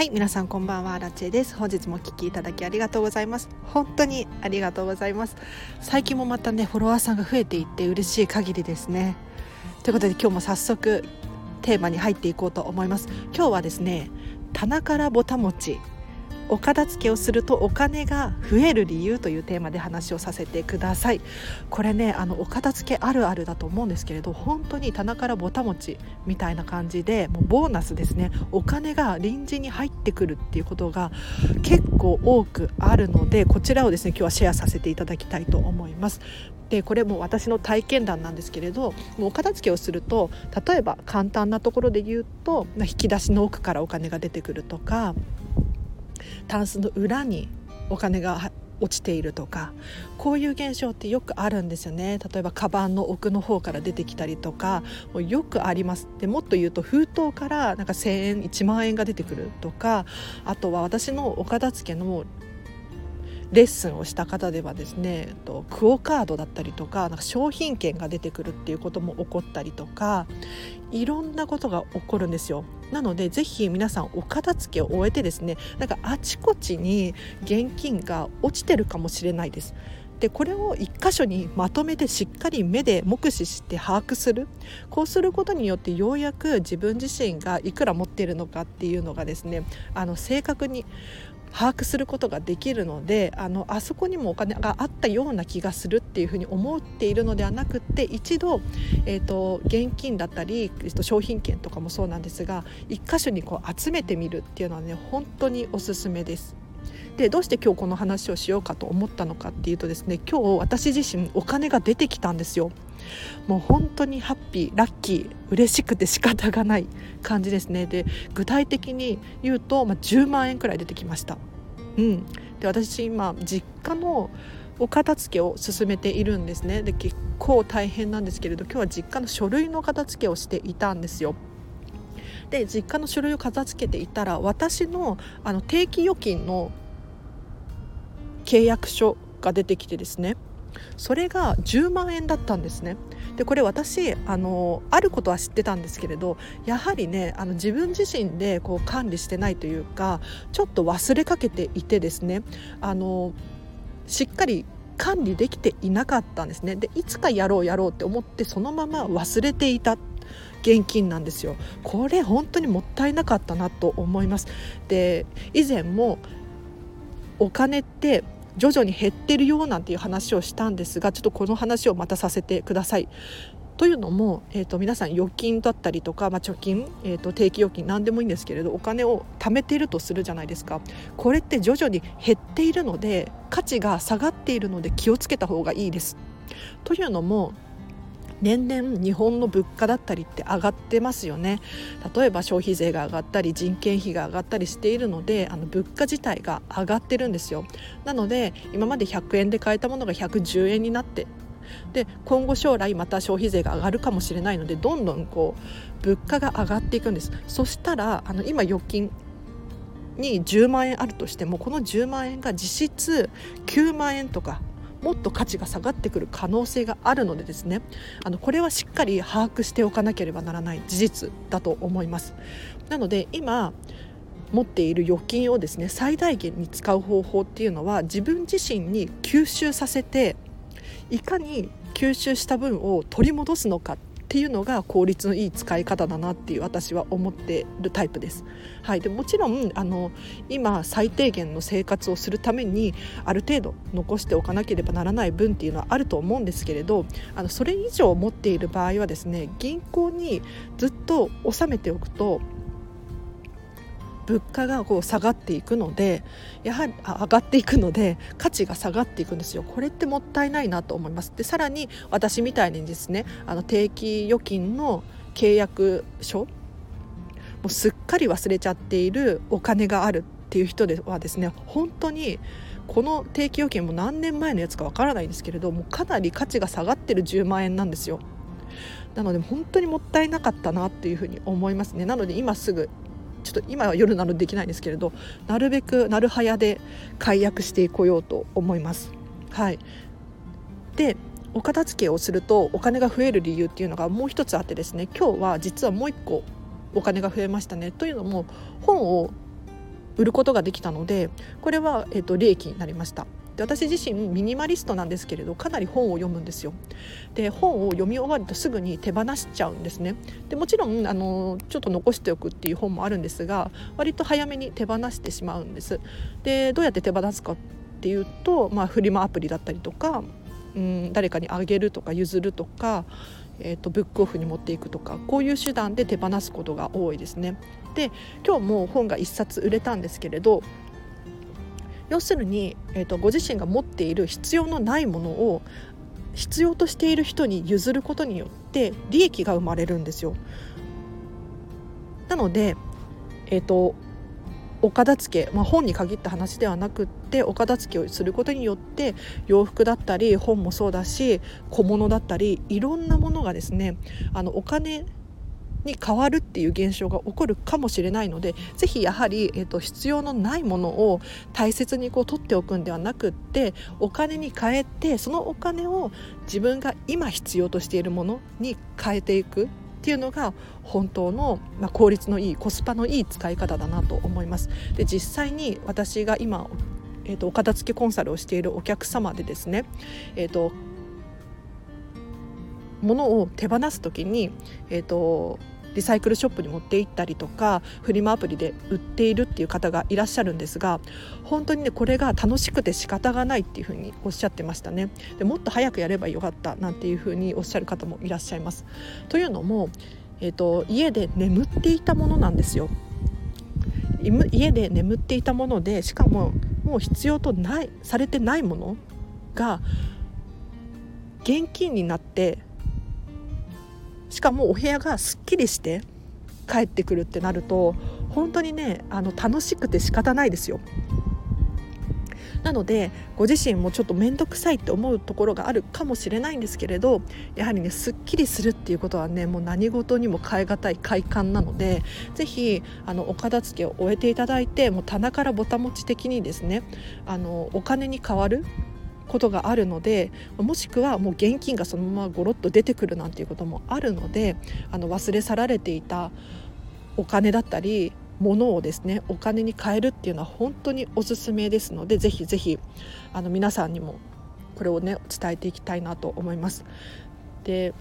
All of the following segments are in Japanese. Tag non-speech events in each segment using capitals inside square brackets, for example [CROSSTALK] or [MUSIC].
はい皆さんこんばんはラチェです。本日もお聞きいただきありがとうございます。本当にありがとうございます。最近もまたねフォロワーさんが増えていって嬉しい限りですね。ということで今日も早速テーマに入っていこうと思います。今日はですね棚からぼたもちお片付けをするとお金が増える理由というテーマで話をさせてください。これねあのお片付けあるあるだと思うんですけれど本当に棚からぼたもちみたいな感じでもうボーナスですね。お金が臨時に入ってくるっていうことが結構多くあるのでこちらをですね今日はシェアさせていただきたいと思います。でこれも私の体験談なんですけれどもうお片付けをすると例えば簡単なところで言うと引き出しの奥からお金が出てくるとかタンスの裏にお金が落ちているとかこういう現象ってよくあるんですよね例えばカバンの奥の方から出てきたりとかもうよくありますでもっと言うと封筒からなんか1,000円1万円が出てくるとかあとは私のお片付けのレッスンをした方ではですねクオ・カードだったりとかなんか商品券が出てくるっていうことも起こったりとかいろんなことが起こるんですよ。なのでぜひ皆さんお片付けを終えてですねなんかあちこちに現金が落ちてるかもしれないです。でこれを1箇所にまとめてしっかり目で目視して把握するこうすることによってようやく自分自身がいくら持っているのかっていうのがですねあの正確に把握することができるのであのあそこにもお金があったような気がするっていうふうに思っているのではなくって一度、えーと、現金だったり商品券とかもそうなんですが一箇所にこう集めてみるっていうのはね本当におすすめです。でどうして今日この話をしようかと思ったのかっていうとですね今日私自身お金が出てきたんですよ。もう本当にハッピーラッキー嬉しくて仕方がない感じですねで具体的に言うと、まあ、10万円くらい出てきました。うん、で私今実家のお片付けを進めているんですねで結構大変なんですけれど今日は実家の書類の片付けをしていたんですよ。で実家の書類を片付けていたら私のあの定期預金の契約書が出てきてですね。それが10万円だったんですね。でこれ私あのあることは知ってたんですけれどやはりねあの自分自身でこう管理してないというかちょっと忘れかけていてですね。あのしっかり管理できていなかったんですね。でいつかやろうやろうって思ってそのまま忘れていた現金なんですよ。これ本当にもったいなかったなと思います。で以前もお金って徐々に減ってるよなんていう話をしたんですがちょっとこの話をまたさせてください。というのも、えーと、皆さん預金だったりとか、まあ、貯金、えーと、定期預金何でもいいんですけれどお金を貯めているとするじゃないですかこれって徐々に減っているので価値が下がっているので気をつけた方がいいです。というのも年々日本の物価だったりって上がってますよね。例えば消費税が上がったり人件費が上がったりしているのであの物価自体が上がってるんですよ。なので今まで100円で買えたものが110円になって。で今後将来また消費税が上がるかもしれないのでどんどんこう物価が上がっていくんです。そしたらあの今預金に10万円あるとしてもこの10万円が実質9万円とかもっと価値が下がってくる可能性があるのでですねあのこれはしっかり把握しておかなければならない事実だと思います。なので今持っている預金をですね最大限に使う方法っていうのは自分自身に吸収させていかに吸収した分を取り戻すのかっっていうのが効率のいい使い方だなっていう私は思ってるタイプです。はい、でもちろんあの今最低限の生活をするためにある程度残しておかなければならない分っていうのはあると思うんですけれどあのそれ以上持っている場合はですね銀行にずっと納めておくと物価がこう下がっていくのでやはり上がっていくので価値が下がっていくんですよ。これってもったいないなと思います。でさらに私みたいにですねあの定期預金の契約書もうすっかり忘れちゃっているお金があるっていう人ではですね本当にこの定期預金も何年前のやつかわからないんですけれどもかなり価値が下がってる10万円なんですよ。なので本当にもったいなかったなっていうふうに思いますね。なので今すぐちょっと今は夜なのでできないんですけれどなるべくなるはやで解約してこようと思います。はい、でお片付けをするとお金が増える理由っていうのがもう一つあってですね今日は実はもう一個お金が増えましたねというのも本を売ることができたのでこれは、えーと、利益になりました。で私自身ミニマリストなんですけれどかなり本を読むんですよ。で本を読み終わるとすぐに手放しちゃうんですね。でもちろんあのちょっと残しておくっていう本もあるんですが割と早めに手放してしまうんです。でどうやって手放すかっていうと、まあ、フリマアプリだったりとかうん誰かにあげるとか譲るとかえーと、ブックオフに持っていくとかこういう手段で手放すことが多いですね。で今日も本が1冊売れたんですけれど要するに、えーと、ご自身が持っている必要のないものを必要としている人に譲ることによって利益が生まれるんですよ。なので、えーとお片付け、まあ、本に限った話ではなくってお片付けをすることによって洋服だったり本もそうだし小物だったりいろんなものがですねあのお金に変わるっていう現象が起こるかもしれないのでぜひやはり、えーと、必要のないものを大切にこう取っておくんではなくってお金に変えてそのお金を自分が今必要としているものに変えていくっていうのが本当の、まあ、効率のいいコスパのいい使い方だなと思います。で実際に私が今えーと、お片付けコンサルをしているお客様でですね、えーと、物を手放す時に、えーとリサイクルショップに持って行ったりとかフリマアプリで売っているっていう方がいらっしゃるんですが本当にねこれが楽しくて仕方がないっていうふうにおっしゃってましたねでもっと早くやればよかったなんていうふうにおっしゃる方もいらっしゃいます。というのも、えーと、家で眠っていたものなんですよ。家で眠っていたものでしかももう必要とないされてないものが現金になってしかもお部屋がすっきりして帰ってくるってなると本当にねあの楽しくて仕方ないですよ。なのでご自身もちょっと面倒くさいって思うところがあるかもしれないんですけれどやはりねすっきりするっていうことはねもう何事にも変え難い快感なので是非あのお片付けを終えていただいてもう棚からぼたもち的にですねあのお金に変わることがあるのでもしくはもう現金がそのままゴロッと出てくるなんていうこともあるのであの忘れ去られていたお金だったり物をですねお金に変えるっていうのは本当におすすめですのでぜひぜひあの皆さんにもこれをね伝えていきたいなと思います。で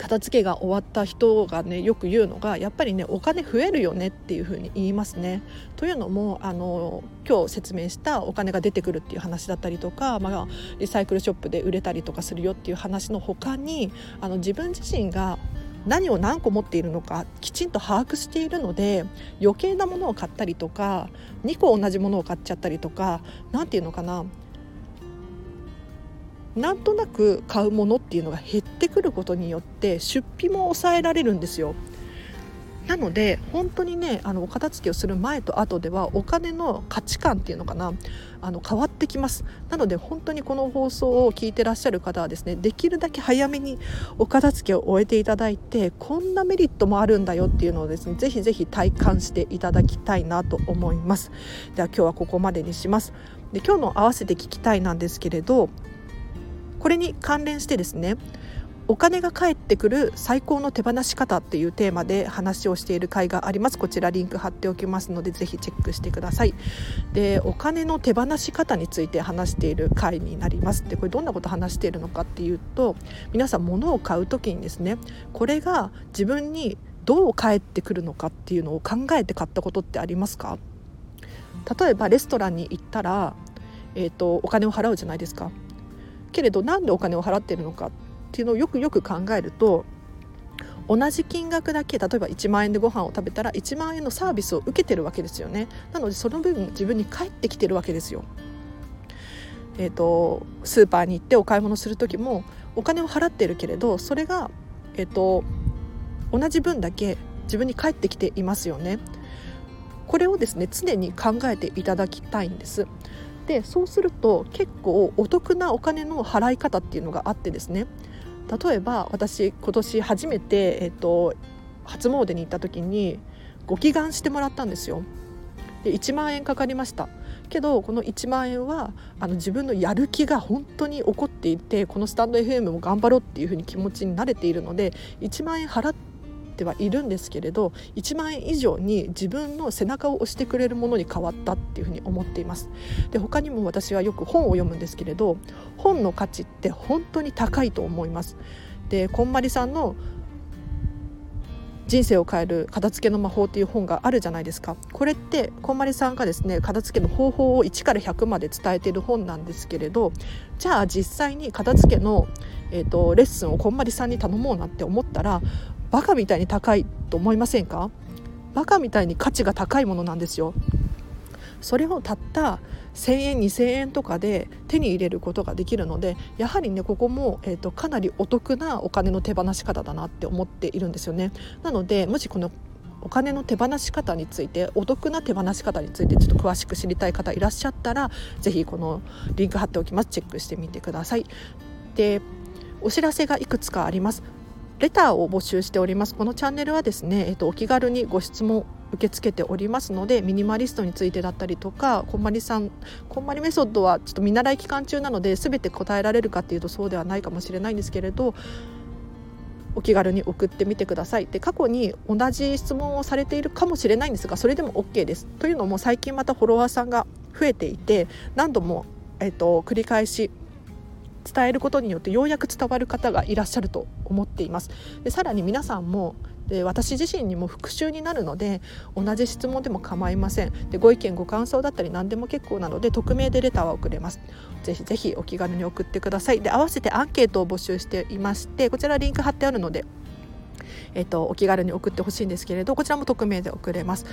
片付けが終わった人がねよく言うのがやっぱりねお金増えるよねっていうふうに言いますね。というのもあの今日説明したお金が出てくるっていう話だったりとか、まあ、リサイクルショップで売れたりとかするよっていう話の他にあの自分自身が何を何個持っているのかきちんと把握しているので余計なものを買ったりとか2個同じものを買っちゃったりとか何て言うのかななんとなく買うものっていうのが減ってくることによって出費も抑えられるんですよ。なので本当にねあのお片付けをする前と後ではお金の価値観っていうのかな。あの変わってきます。なので本当にこの放送を聞いてらっしゃる方はですねできるだけ早めにお片付けを終えていただいてこんなメリットもあるんだよっていうのをですねぜひぜひ体感していただきたいなと思います。では今日はここまでにします。で今日の合わせて聞きたいなんですけれどこれに関連してですねお金が返ってくる最高の手放し方っていうテーマで話をしている回があります。こちらリンク貼っておきますのでぜひチェックしてください。でお金の手放し方について話している回になります。でこれどんなこと話しているのかっていうと皆さん物を買う時にですねこれが自分にどう返ってくるのかっていうのを考えて買ったことってありますか？例えばレストランに行ったら、えーと、お金を払うじゃないですか。けれどなんでお金を払っているのかっていうのをよくよく考えると同じ金額だけ例えば1万円でご飯を食べたら1万円のサービスを受けてるわけですよねなのでその分自分に返ってきてるわけですよ。えーと、スーパーに行ってお買い物する時もお金を払ってるけれどそれが、えーと同じ分だけ自分に返ってきていますよね。これをですね常に考えていただきたいんです。でそうすると結構お得なお金の払い方っていうのがあってですね例えば私今年初めて、えっと、初詣に行った時にご祈願してもらったんですよ。で1万円かかりましたけどこの1万円はあの自分のやる気が本当に起こっていてこのスタンド FM も頑張ろうっていうふうに気持ちに慣れているので1万円払ってってはいるんですけれど1万円以上に自分の背中を押してくれるものに変わったっていうふうに思っています。で他にも私はよく本を読むんですけれど本の価値って本当に高いと思います。でこんまりさんの人生を変える片付けの魔法っていう本があるじゃないですか。これってこんまりさんがですね片付けの方法を1から100まで伝えている本なんですけれどじゃあ実際に片付けの、えーと、レッスンをこんまりさんに頼もうなって思ったらバカみたいに高いと思いませんか？バカみたいに価値が高いものなんですよそれをたった1,000円2,000円とかで手に入れることができるのでやはりねここも、えーと、かなりお得なお金の手放し方だなって思っているんですよね。なのでもしこのお金の手放し方についてお得な手放し方についてちょっと詳しく知りたい方いらっしゃったら是非このリンク貼っておきますチェックしてみてください。でお知らせがいくつかありますレターを募集しておりますこのチャンネルはですね、えっと、お気軽にご質問受け付けておりますのでミニマリストについてだったりとかこんまりさんこんまりメソッドはちょっと見習い期間中なので全て答えられるかっていうとそうではないかもしれないんですけれどお気軽に送ってみてくださいで過去に同じ質問をされているかもしれないんですがそれでも OK です。というのも最近またフォロワーさんが増えていて何度も、えっと、繰り返し伝えることによってようやく伝わる方がいらっしゃると思っています。でさらに皆さんもで私自身にも復習になるので同じ質問でも構いません。でご意見ご感想だったり何でも結構なので匿名でレターは送れます。ぜひぜひお気軽に送ってください。で合わせてアンケートを募集していましてこちらリンク貼ってあるのでえっと、お気軽に送ってほしいんですけれどこちらも匿名で送れます。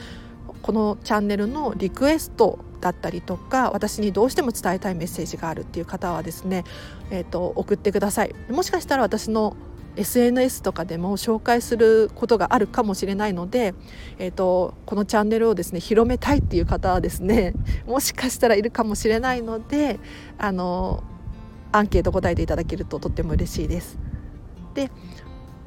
このチャンネルのリクエストだったりとか私にどうしても伝えたいメッセージがあるっていう方はですね、えーと、送ってくださいもしかしたら私の SNS とかでも紹介することがあるかもしれないので、えーと、このチャンネルをですね広めたいっていう方はですね [LAUGHS] もしかしたらいるかもしれないのであのアンケート答えていただけるととっても嬉しいです。で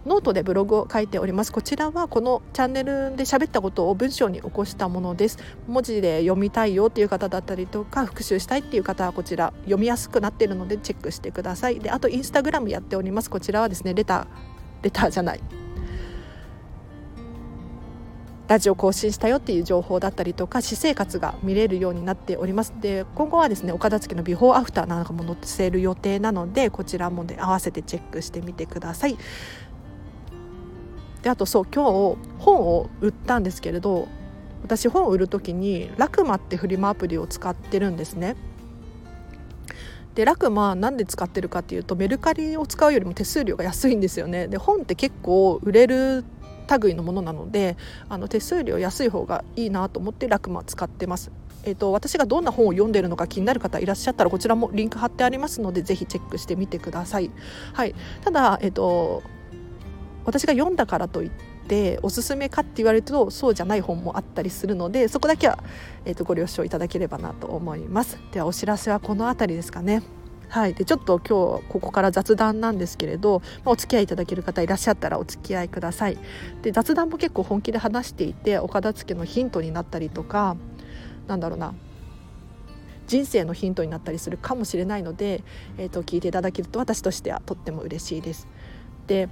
ノートでブログを書いております。こちらはこのチャンネルで喋ったことを文章に起こしたものです。文字で読みたいよっていう方だったりとか復習したいっていう方はこちら読みやすくなっているのでチェックしてください。であとインスタグラムやっております。こちらはですねレターレターじゃない。ラジオ更新したよっていう情報だったりとか私生活が見れるようになっております。で今後はですねお片付のビフォーアフターなんかも載せる予定なのでこちらも、ね、合わせてチェックしてみてください。であとそう今日本を売ったんですけれど私本を売る時にラクマってフリマアプリを使ってるんですね。でラクマなんで使ってるかっていうとメルカリを使うよりも手数料が安いんですよね。で本って結構売れる類のものなのであの手数料安い方がいいなと思ってラクマ使ってます。えーと、私がどんな本を読んでるのか気になる方いらっしゃったらこちらもリンク貼ってありますのでぜひチェックしてみてください。はい、ただ、えーと私が読んだからといっておすすめかって言われるとそうじゃない本もあったりするのでそこだけは、えーと、ご了承いただければなと思います。ではお知らせはこの辺りですかね。はい、でちょっと今日ここから雑談なんですけれど、まあ、お付き合いいただける方いらっしゃったらお付き合いください。で雑談も結構本気で話していてお片付けのヒントになったりとかなんだろうな。人生のヒントになったりするかもしれないので、えーと聞いていただけると私としてはとっても嬉しいです。で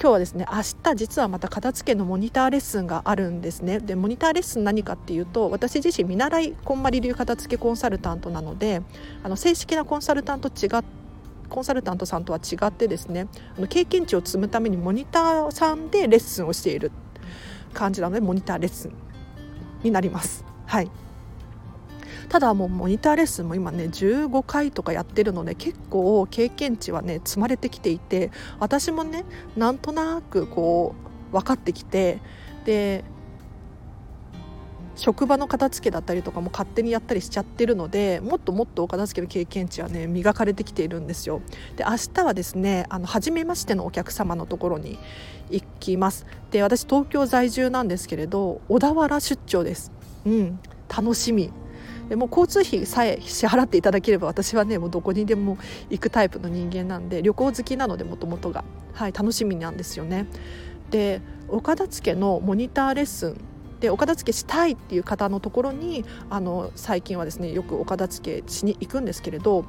今日はですね明日実はまた片付けのモニターレッスンがあるんですねでモニターレッスン何かっていうと私自身見習いこんまり流片付けコンサルタントなのであの正式なコンサルタント違ってコンサルタントさんとは違ってですねあの経験値を積むためにモニターさんでレッスンをしている感じなのでモニターレッスンになります。はいただもうモニターレッスンも今ね15回とかやってるので結構経験値はね積まれてきていて私もねなんとなくこう分かってきてで職場の片付けだったりとかも勝手にやったりしちゃってるのでもっともっとお片付けの経験値はね磨かれてきているんですよ。で明日はですねあの初めましてのお客様のところに行きます。で私東京在住なんですけれど小田原出張です。うん楽しみでも交通費さえ支払っていただければ私はねもうどこにでも行くタイプの人間なんで旅行好きなのでもともとが、はい、楽しみなんですよね。で岡田付のモニターレッスンでお片付けしたいっていう方のところにあの最近はですねよくお片付けしに行くんですけれど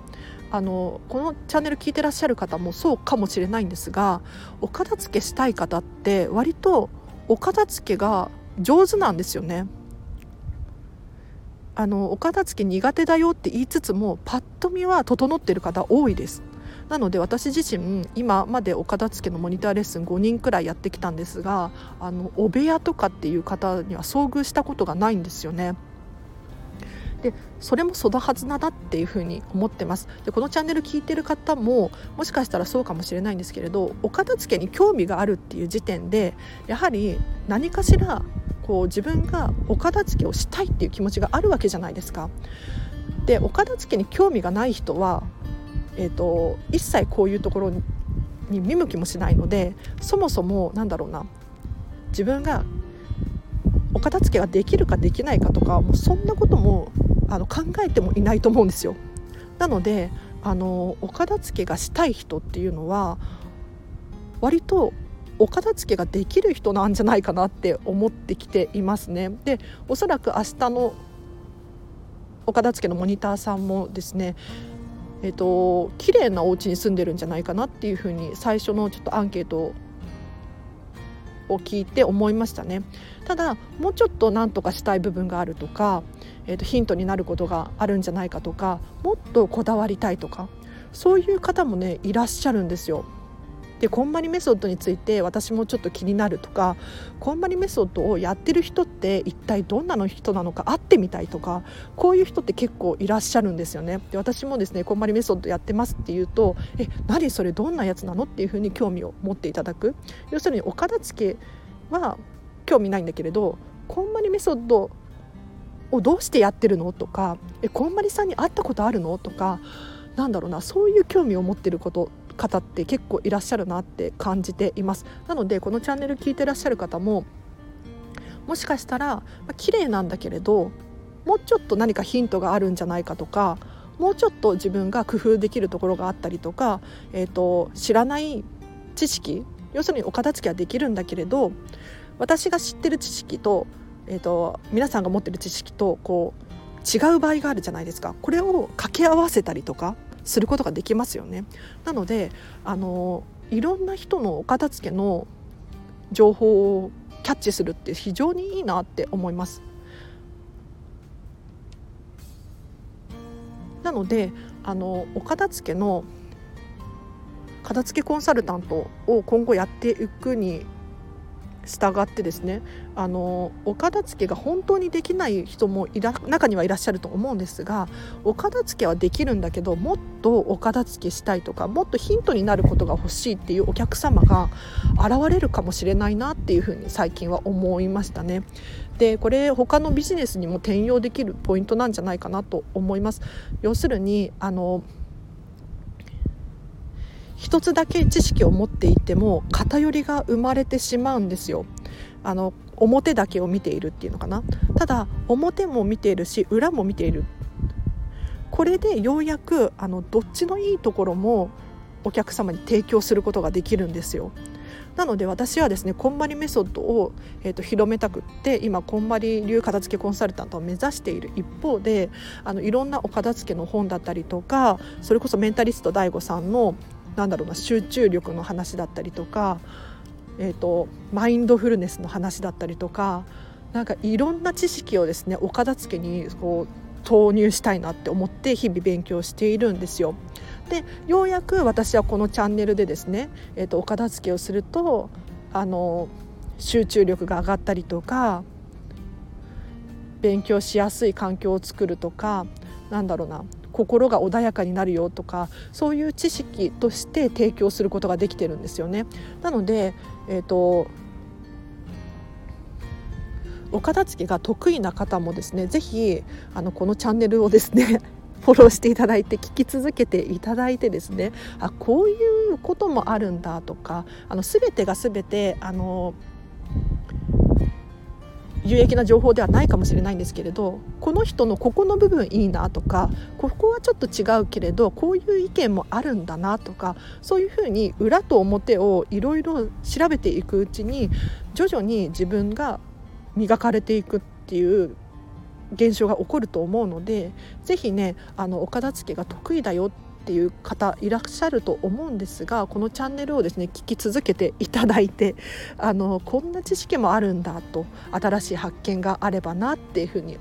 あのこのチャンネル聞いてらっしゃる方もそうかもしれないんですがお片付けしたい方って割とお片付けが上手なんですよね。あのお片付け苦手だよって言いつつもパッと見は整ってる方多いですなので私自身今までお片付けのモニターレッスン5人くらいやってきたんですがあのお部屋とかっていう方には遭遇したことがないんですよね。でそれもそのはずなだっていうふうに思ってますでこのチャンネル聞いてる方ももしかしたらそうかもしれないんですけれどお片付けに興味があるっていう時点でやはり何かしらこう自分がお片付けをしたいっていう気持ちがあるわけじゃないですか。でお片付けに興味がない人はえーと、一切こういうところに見向きもしないのでそもそもなんだろうな自分がお片付けができるかできないかとかもうそんなこともあの考えてもいないと思うんですよ。なのであのお片付けがしたい人っていうのは割とお片付けができる人なんじゃないかなって思ってきていますね。でおそらく明日のお片付けのモニターさんもですねえっと綺麗なお家に住んでるんじゃないかなっていうふうに最初のちょっとアンケートを聞いて思いましたねただもうちょっと何とかしたい部分があるとか、えー、とヒントになることがあるんじゃないかとかもっとこだわりたいとかそういう方もねいらっしゃるんですよ。でこんまりメソッドについて私もちょっと気になるとかこんまりメソッドをやってる人って一体どんなの人なのか会ってみたいとかこういう人って結構いらっしゃるんですよね。で私もですねこんまりメソッドやってますって言うと「え何それどんなやつなの?」っていうふうに興味を持っていただく要するにお片付けは興味ないんだけれどこんまりメソッドをどうしてやってるの？とかえこんまりさんに会ったことあるの？とかなんだろうなそういう興味を持ってること方って結構いらっしゃるなって感じています。なのでこのチャンネル聞いてらっしゃる方ももしかしたら、まあ、綺麗なんだけれどもうちょっと何かヒントがあるんじゃないかとかもうちょっと自分が工夫できるところがあったりとか、えーと、知らない知識要するにお片付けはできるんだけれど私が知ってる知識と,、えーと皆さんが持ってる知識とこう違う場合があるじゃないですか。これを掛け合わせたりとかすることができますよね。なのであのいろんな人のお片付けの情報をキャッチするって非常にいいなって思います。なのであのお片付けの片付けコンサルタントを今後やっていくに従ってですねあのお片付けが本当にできない人もいら中にはいらっしゃると思うんですがお片付けはできるんだけどもっとお片付けしたいとかもっとヒントになることが欲しいっていうお客様が現れるかもしれないなっていうふうに最近は思いましたね。でこれ他のビジネスにも転用できるポイントなんじゃないかなと思います。要するにあの一つだけ知識を持っていても偏りが生まれてしまうんですよ。あの表だけを見ているっていうのかなただ表も見ているし裏も見ているこれでようやくあのどっちのいいところもお客様に提供することができるんですよ。なので私はですねこんまりメソッドを、えーと、広めたくって今こんまり流片付けコンサルタントを目指している一方であのいろんなお片付けの本だったりとかそれこそメンタリスト DAIGO さんのなんだろうな集中力の話だったりとか、えーと、マインドフルネスの話だったりとかなんかいろんな知識をですねお片付けにこう投入したいなって思って日々勉強しているんですよ。でようやく私はこのチャンネルでですね、えーと、お片付けをするとあの集中力が上がったりとか勉強しやすい環境を作るとかなんだろうな心が穏やかになるよとかそういう知識として提供することができてるんですよね。なので、えーと、お片付けが得意な方もですねぜひあのこのチャンネルをですね [LAUGHS] フォローしていただいて聞き続けていただいてですねあこういうこともあるんだとかあの全てが全てあの有益な情報ではないかもしれないんですけれどこの人のここの部分いいなとかここはちょっと違うけれどこういう意見もあるんだなとかそういうふうに裏と表をいろいろ調べていくうちに徐々に自分が磨かれていくっていう現象が起こると思うので是非ねあのお片付けが得意だよってっていう方いらっしゃると思うんですがこのチャンネルをですね聞き続けていただいて [LAUGHS] あのこんな知識もあるんだと新しい発見があればなっていうふうに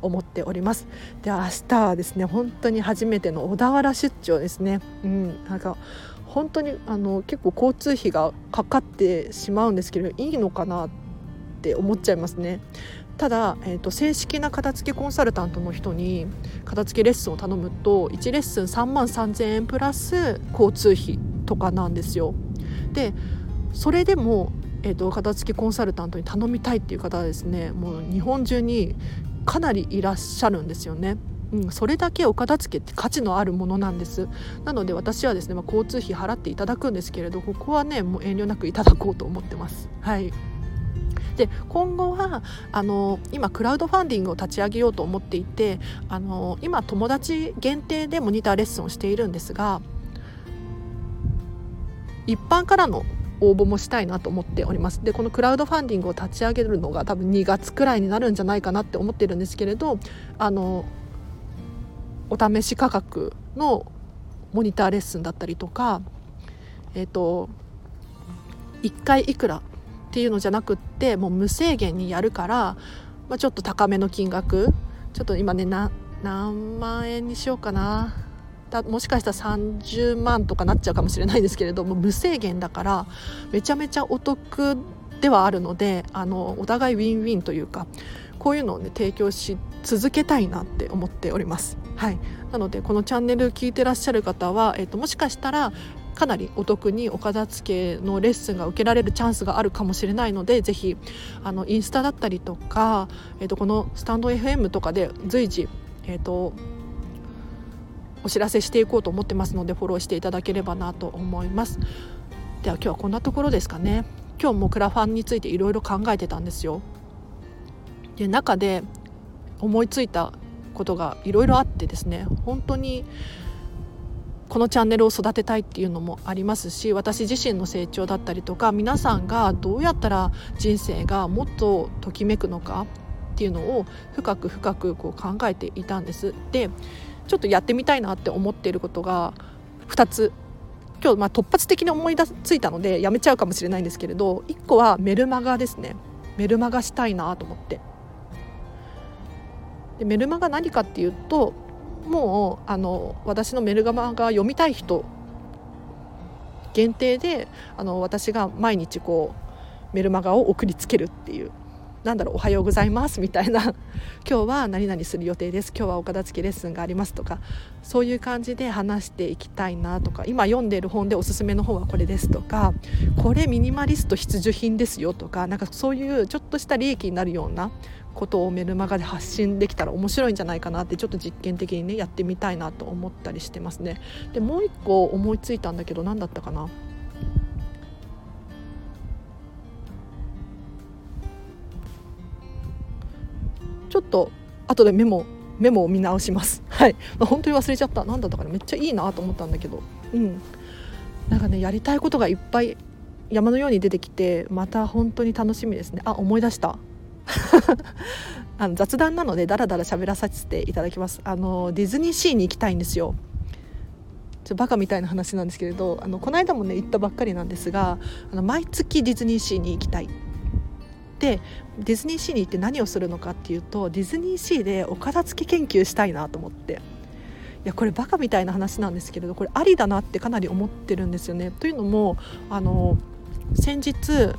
思っております。で明日はですね本当に初めての小田原出張ですね。うんなんか本当にあの結構交通費がかかってしまうんですけどいいのかなって思っちゃいますね。ただ、えーと、正式な片付けコンサルタントの人に片付けレッスンを頼むと1レッスン3万3000円プラス交通費とかなんですよ。でそれでも、えーと、片付けコンサルタントに頼みたいっていう方はですねもう日本中にかなりいらっしゃるんですよね。うん、それだけお片付けって価値のあるものなんですなので私はですね、まあ、交通費払っていただくんですけれどここはねもう遠慮なくいただこうと思ってますはいで今後はあの今クラウドファンディングを立ち上げようと思っていてあの今友達限定でモニターレッスンをしているんですが一般からの応募もしたいなと思っております。でこのクラウドファンディングを立ち上げるのが多分2月くらいになるんじゃないかなって思ってるんですけれどあのお試し価格のモニターレッスンだったりとかえっ、ー、と1回いくらっていうのじゃなくってもう無制限にやるから、まあ、ちょっと高めの金額ちょっと今ね何万円にしようかなもしかしたら30万とかなっちゃうかもしれないですけれども無制限だからめちゃめちゃお得ではあるのであのお互いウィンウィンというかこういうのをね提供し続けたいなって思っております。はい、なのでこのチャンネル聞いてらっしゃる方は、えーともしかしたらかなりお得にお片付けのレッスンが受けられるチャンスがあるかもしれないのでぜひあのインスタだったりとか、えー、とこのスタンド FM とかで随時、えーと、お知らせしていこうと思ってますのでフォローしていただければなと思います。では今日はこんなところですかね。今日もクラファンについていろいろ考えてたんですよ。で中で思いついたことがいろいろあってですね本当にこのチャンネルを育てたいっていうのもありますし私自身の成長だったりとか皆さんがどうやったら人生がもっとときめくのかっていうのを深く深くこう考えていたんです。でちょっとやってみたいなって思っていることが2つ。今日まあ突発的に思い出ついたのでやめちゃうかもしれないんですけれど1個はメルマガですね。メルマガしたいなと思って。でメルマガ何かっていうともうあの私のメルガマが読みたい人限定であの私が毎日こうメルマガを送りつけるっていうなんだろうおはようございますみたいな。[LAUGHS] 今日は何々する予定です。今日はお片付けレッスンがありますとかそういう感じで話していきたいなとか今読んでいる本でおすすめの本はこれですとかこれミニマリスト必需品ですよとかなんかそういうちょっとした利益になるようなことをメルマガで発信できたら面白いんじゃないかなってちょっと実験的にねやってみたいなと思ったりしてますね。でもう一個思いついたんだけど何だったかな？ちょっと後でメモメモを見直します。[LAUGHS] はい、まあ、本当に忘れちゃった。何だったかな？めっちゃいいなと思ったんだけど。うん。なんかねやりたいことがいっぱい山のように出てきてまた本当に楽しみですね。あ思い出した。[LAUGHS] あの雑談なのでダラダラ喋らさせていただきます。あのディズニーシーに行きたいんですよ。ちょバカみたいな話なんですけれどあのこの間もね行ったばっかりなんですがあの毎月ディズニーシーに行きたい。でディズニーシーに行って何をするのかっていうとディズニーシーでお片付け研究したいなと思って。いやこれバカみたいな話なんですけれどこれありだなってかなり思ってるんですよね。というのもあの先日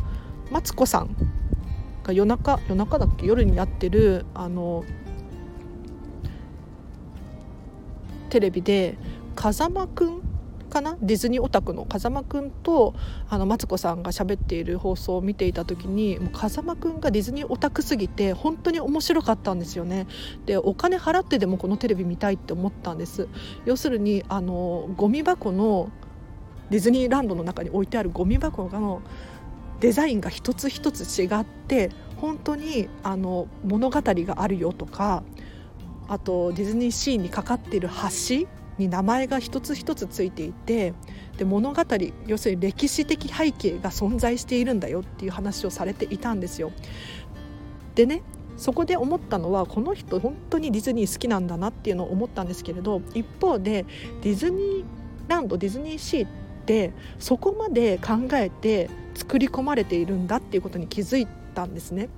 マツコさんが夜中夜中だっけ？夜にやってるあのテレビで風間くんかな？ディズニーオタクの。風間くんとあのマツコさんが喋っている放送を見ていた時にもう風間くんがディズニーオタクすぎて本当に面白かったんですよね。でお金払ってでもこのテレビ見たいって思ったんです。要するにあのゴミ箱のディズニーランドの中に置いてあるゴミ箱のデザインが一つ一つ違って本当にあの物語があるよとかあとディズニーシーにかかっている橋に名前が一つ一つついていてで物語要するに歴史的背景が存在しているんだよっていう話をされていたんですよ。でねそこで思ったのはこの人本当にディズニー好きなんだなっていうのを思ったんですけれど一方でディズニーランドディズニーシーってそこまで考えて作り込まれているんだっていうことに気づいたんですね。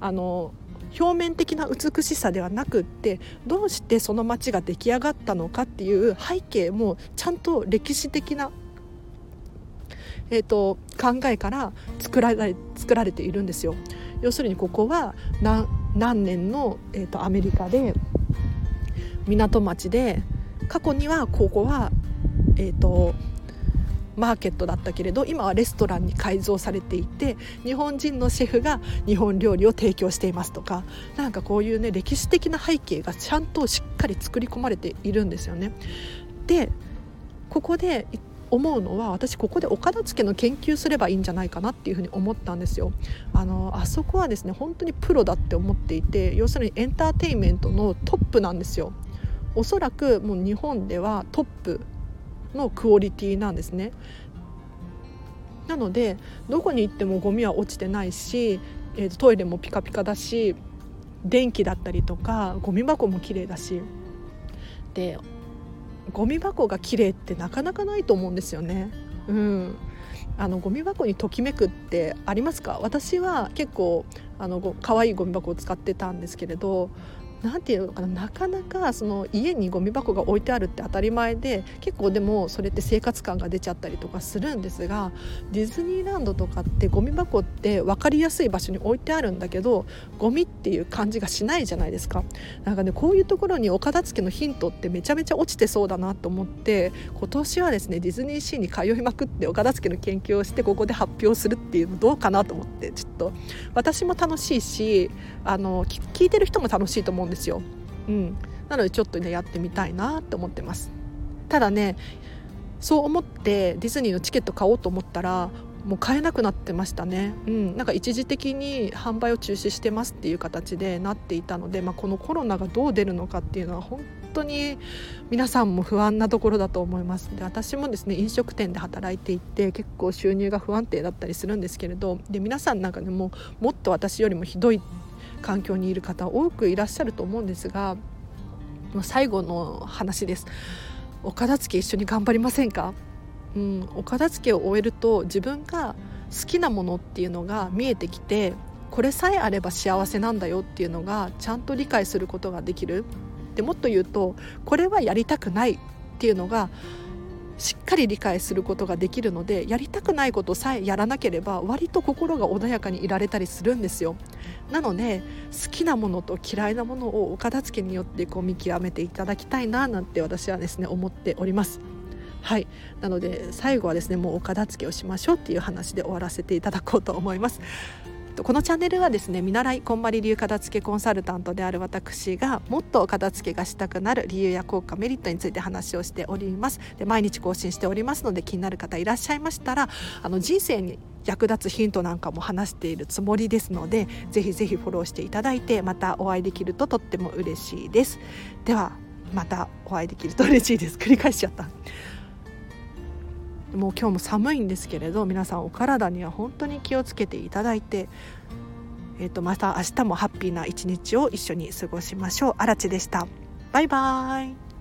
あの表面的な美しさではなくってどうしてその街が出来上がったのかっていう背景もちゃんと歴史的な、えーと、考えから作られ作られているんですよ。要するにここは何何年の、えーと、アメリカで港町で過去にはここは、えーとマーケットだったけれど今はレストランに改造されていて日本人のシェフが日本料理を提供していますとかなんかこういうね歴史的な背景がちゃんとしっかり作り込まれているんですよね。でここで思うのは私ここで岡田付の研究すればいいんじゃないかなっていうふうに思ったんですよあのあそこはですね本当にプロだって思っていて要するにエンターテインメントのトップなんですよおそらくもう日本ではトップのクオリティなんですね。なのでどこに行ってもゴミは落ちてないし、えー、とトイレもピカピカだし電気だったりとかゴミ箱も綺麗だしでゴミ箱が綺麗ってなかなかないと思うんですよね。うん、あのゴミ箱にときめくってありますか？私は結構あの可愛いゴミ箱を使ってたんですけれど何て言うのかななかなかその家にゴミ箱が置いてあるって当たり前で結構でもそれって生活感が出ちゃったりとかするんですがディズニーランドとかってゴミ箱って分かりやすい場所に置いてあるんだけどゴミっていう感じがしないじゃないですか。なんかねこういうところにお片付けのヒントってめちゃめちゃ落ちてそうだなと思って今年はですねディズニーシーに通いまくってお片付けの研究をしてここで発表するっていうのどうかなと思ってちょっと私も楽しいしあの聞いてる人も楽しいと思うんですですよ。うん、なのでちょっとねやってみたいなって思ってます。ただねそう思ってディズニーのチケット買おうと思ったらもう買えなくなってましたね、うん、なんか一時的に販売を中止してますっていう形でなっていたので、まあ、このコロナがどう出るのかっていうのは本当に皆さんも不安なところだと思いますで私もですね飲食店で働いていて結構収入が不安定だったりするんですけれどで皆さんなんかねもうもっと私よりもひどい環境にいる方多くいらっしゃると思うんですが最後の話です。お片付け一緒に頑張りませんか、うん、お片付けを終えると自分が好きなものっていうのが見えてきてこれさえあれば幸せなんだよっていうのがちゃんと理解することができる。でもっと言うとこれはやりたくないっていうのがしっかり理解することができるのでやりたくないことさえやらなければ割と心が穏やかにいられたりするんですよ。なので好きなものと嫌いなものをお片付けによってこう見極めていただきたいななんて私はですね思っております。はい。なので最後はですねもうお片付けをしましょうっていう話で終わらせていただこうと思います。このチャンネルはですね見習いこんまり流片付けコンサルタントである私がもっと片付けがしたくなる理由や効果メリットについて話をしております。で毎日更新しておりますので気になる方いらっしゃいましたらあの人生に役立つヒントなんかも話しているつもりですのでぜひぜひフォローしていただいてまたお会いできるととっても嬉しいです。ではまたお会いできると嬉しいです。繰り返しちゃった。もう今日も寒いんですけれど皆さんお体には本当に気をつけていただいて、えー、とまた明日もハッピーな一日を一緒に過ごしましょう。あらちでしたバイバーイ